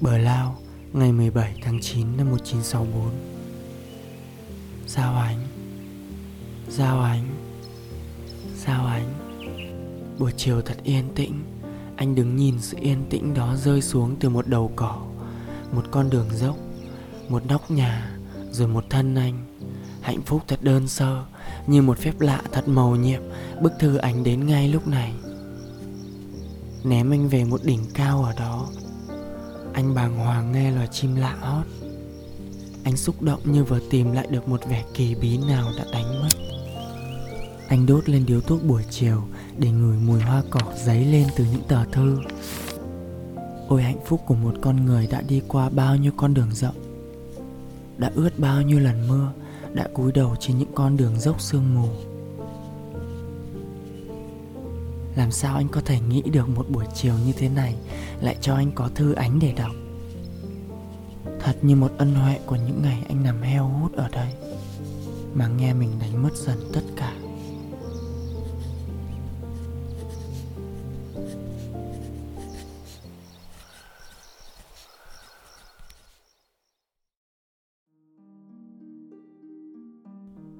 Bờ Lao, ngày 17 tháng 9 năm 1964 Giao ánh Giao ánh Giao ánh. Buổi chiều thật yên tĩnh Anh đứng nhìn sự yên tĩnh đó rơi xuống từ một đầu cỏ Một con đường dốc Một nóc nhà Rồi một thân anh. Hạnh phúc thật đơn sơ Như một phép lạ thật màu nhiệm Bức thư anh đến ngay lúc này. Ném anh về một đỉnh cao ở đó anh bàng hoàng nghe loài chim lạ hót. Anh xúc động như vừa tìm lại được một vẻ kỳ bí nào đã đánh mất. Anh đốt lên điếu thuốc buổi chiều Để ngửi mùi hoa cỏ dấy lên từ những tờ thư. Ôi hạnh phúc của một con người đã đi qua bao nhiêu con đường rộng, Đã ướt bao nhiêu lần mưa, Đã cúi đầu trên những con đường dốc sương mù làm sao anh có thể nghĩ được một buổi chiều như thế này lại cho anh có thư ánh để đọc? Thật như một ân huệ của những ngày anh nằm heo hút ở đây, mà nghe mình đánh mất dần tất cả.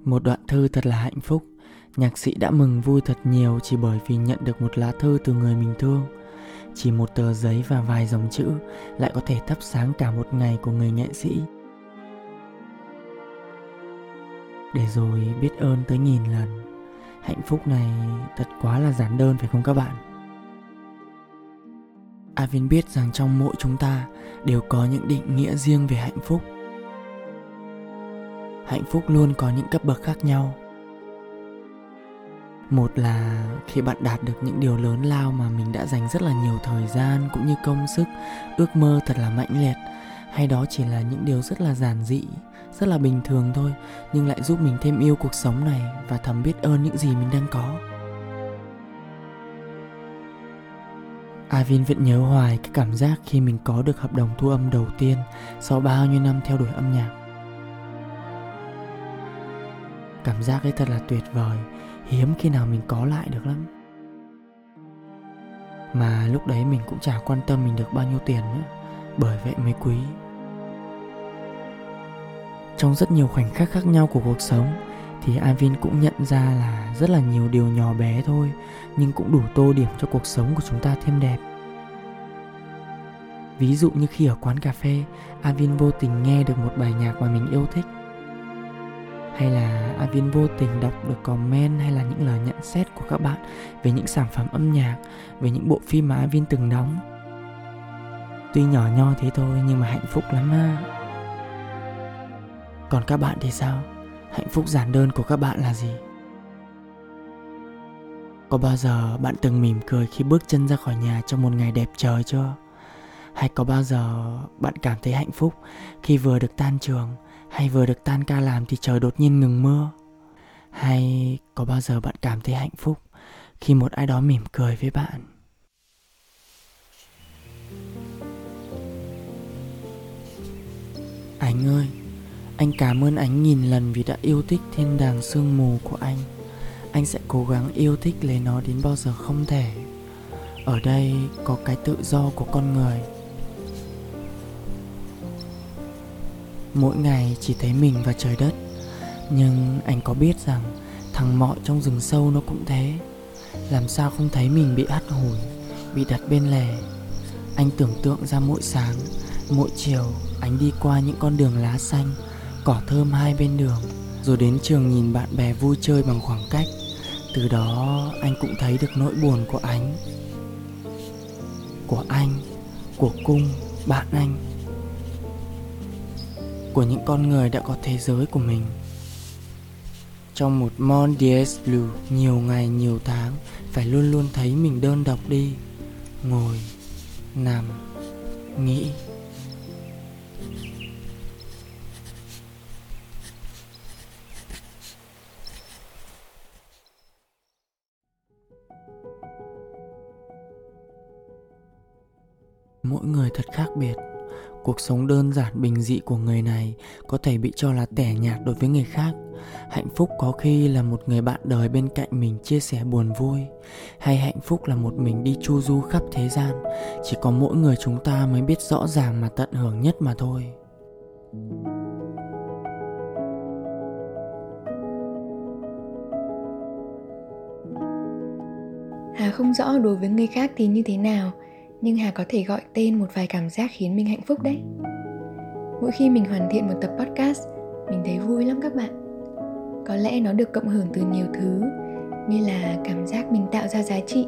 Một đoạn thư thật là hạnh phúc. Nhạc sĩ đã mừng vui thật nhiều chỉ bởi vì nhận được một lá thư từ người mình thương. Chỉ một tờ giấy và vài dòng chữ lại có thể thắp sáng cả một ngày của người nghệ sĩ. Để rồi biết ơn tới nghìn lần. Hạnh phúc này thật quá là giản đơn phải không các bạn? Avin biết rằng trong mỗi chúng ta đều có những định nghĩa riêng về hạnh phúc. Hạnh phúc luôn có những cấp bậc khác nhau một là khi bạn đạt được những điều lớn lao mà mình đã dành rất là nhiều thời gian cũng như công sức, ước mơ thật là mãnh liệt hay đó chỉ là những điều rất là giản dị, rất là bình thường thôi, nhưng lại giúp mình thêm yêu cuộc sống này và thầm biết ơn những gì mình đang có Avin vẫn nhớ hoài cái cảm giác khi mình có được hợp đồng thu âm đầu tiên sau bao nhiêu năm theo đuổi âm nhạc. Cảm giác ấy thật là tuyệt vời hiếm khi nào mình có lại được lắm. Mà lúc đấy mình cũng chả quan tâm mình được bao nhiêu tiền nữa, bởi vậy mới quý. Trong rất nhiều khoảnh khắc khác nhau của cuộc sống, thì Avin cũng nhận ra là rất là nhiều điều nhỏ bé thôi, nhưng cũng đủ tô điểm cho cuộc sống của chúng ta thêm đẹp. Ví dụ như khi ở quán cà phê, Avin vô tình nghe được một bài nhạc mà mình yêu thích hay là Avin vô tình đọc được comment hay là những lời nhận xét của các bạn về những sản phẩm âm nhạc, về những bộ phim mà Avin từng đóng. Tuy nhỏ nho thế thôi nhưng mà hạnh phúc lắm ha. Còn các bạn thì sao? Hạnh phúc giản đơn của các bạn là gì? Có bao giờ bạn từng mỉm cười khi bước chân ra khỏi nhà trong một ngày đẹp trời chưa? Hay có bao giờ bạn cảm thấy hạnh phúc khi vừa được tan trường hay vừa được tan ca làm thì trời đột nhiên ngừng mưa? Hay có bao giờ bạn cảm thấy hạnh phúc khi một ai đó mỉm cười với bạn? Anh ơi, anh cảm ơn anh nghìn lần vì đã yêu thích thiên đàng sương mù của anh. Anh sẽ cố gắng yêu thích lấy nó đến bao giờ không thể. Ở đây có cái tự do của con người. Mỗi ngày chỉ thấy mình và trời đất. Nhưng anh có biết rằng Thằng mọi trong rừng sâu nó cũng thế. Làm sao không thấy mình bị hắt hủi, Bị đặt bên lề? Anh tưởng tượng ra mỗi sáng, Mỗi chiều, anh đi qua những con đường lá xanh, Cỏ thơm hai bên đường, Rồi đến trường nhìn bạn bè vui chơi bằng khoảng cách. Từ đó, anh cũng thấy được nỗi buồn của anh Của anh, Của cung, Bạn anh của những con người đã có thế giới của mình. Trong một Mon Dies Blue nhiều ngày nhiều tháng, phải luôn luôn thấy mình đơn độc đi, ngồi, nằm, nghĩ. Mỗi người thật khác biệt cuộc sống đơn giản bình dị của người này có thể bị cho là tẻ nhạt đối với người khác. Hạnh phúc có khi là một người bạn đời bên cạnh mình chia sẻ buồn vui, hay hạnh phúc là một mình đi chu du khắp thế gian. Chỉ có mỗi người chúng ta mới biết rõ ràng mà tận hưởng nhất mà thôi. Hà không rõ đối với người khác thì như thế nào? Nhưng Hà có thể gọi tên một vài cảm giác khiến mình hạnh phúc đấy. Mỗi khi mình hoàn thiện một tập podcast, mình thấy vui lắm các bạn. Có lẽ nó được cộng hưởng từ nhiều thứ như là cảm giác mình tạo ra giá trị,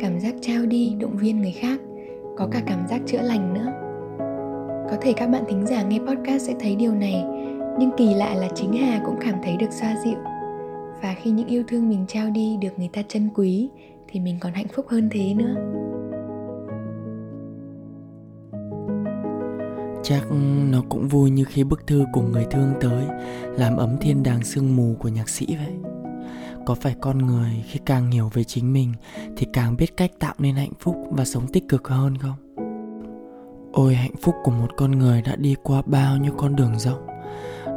cảm giác trao đi, động viên người khác, có cả cảm giác chữa lành nữa. Có thể các bạn thính giả nghe podcast sẽ thấy điều này, nhưng kỳ lạ là chính Hà cũng cảm thấy được xoa dịu. Và khi những yêu thương mình trao đi được người ta trân quý thì mình còn hạnh phúc hơn thế nữa. Chắc nó cũng vui như khi bức thư của người thương tới, Làm ấm thiên đàng sương mù của nhạc sĩ vậy Có phải con người khi càng hiểu về chính mình Thì càng biết cách tạo nên hạnh phúc và sống tích cực hơn không? Ôi, hạnh phúc của một con người đã đi qua bao nhiêu con đường rộng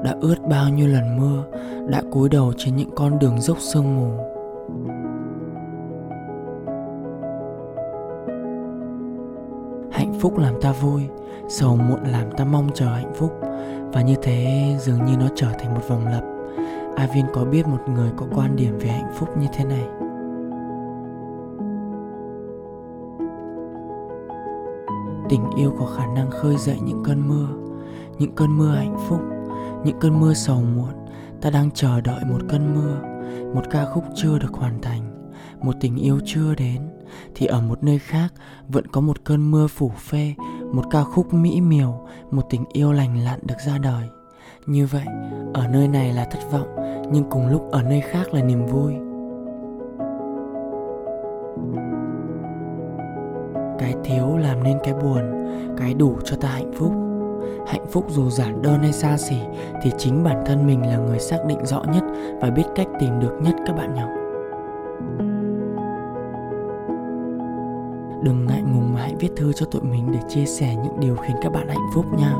Đã ướt bao nhiêu lần mưa, Đã cúi đầu trên những con đường dốc sương mù Hạnh phúc làm ta vui sầu muộn làm ta mong chờ hạnh phúc. Và như thế dường như nó trở thành một vòng lặp. Avin có biết một người có quan điểm về hạnh phúc như thế này? Tình yêu có khả năng khơi dậy những cơn mưa. Những cơn mưa hạnh phúc. Những cơn mưa sầu muộn. Ta đang chờ đợi một cơn mưa. Một ca khúc chưa được hoàn thành. Một tình yêu chưa đến. Thì ở một nơi khác Vẫn có một cơn mưa phủ phê một ca khúc mỹ miều, một tình yêu lành lặn được ra đời. Như vậy, ở nơi này là thất vọng, nhưng cùng lúc ở nơi khác là niềm vui. Cái thiếu làm nên cái buồn, cái đủ cho ta hạnh phúc. Hạnh phúc dù giản đơn hay xa xỉ, thì chính bản thân mình là người xác định rõ nhất và biết cách tìm được nhất các bạn nhỏ. Đừng ngại ngùng hãy viết thư cho tụi mình để chia sẻ những điều khiến các bạn hạnh phúc nha.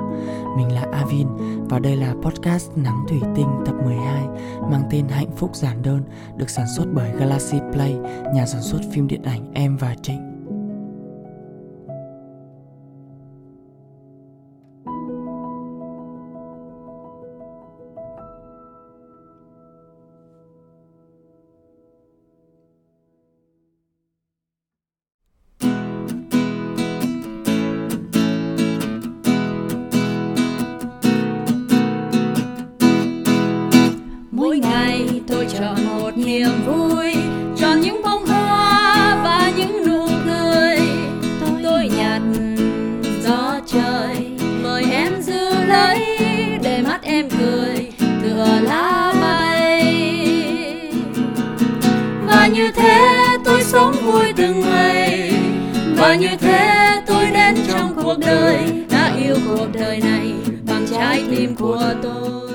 Mình là Avin và đây là podcast Nắng Thủy Tinh tập 12 mang tên Hạnh Phúc Giản Đơn được sản xuất bởi Galaxy Play, nhà sản xuất phim điện ảnh Em và Trịnh. Niềm vui tròn những bông hoa và những nụ cười. Tôi nhạt gió trời, mời em giữ lấy để mắt em cười, tựa lá bay. Và như thế tôi sống vui từng ngày, và như thế tôi đến trong cuộc đời, đã yêu cuộc đời này bằng trái tim của tôi.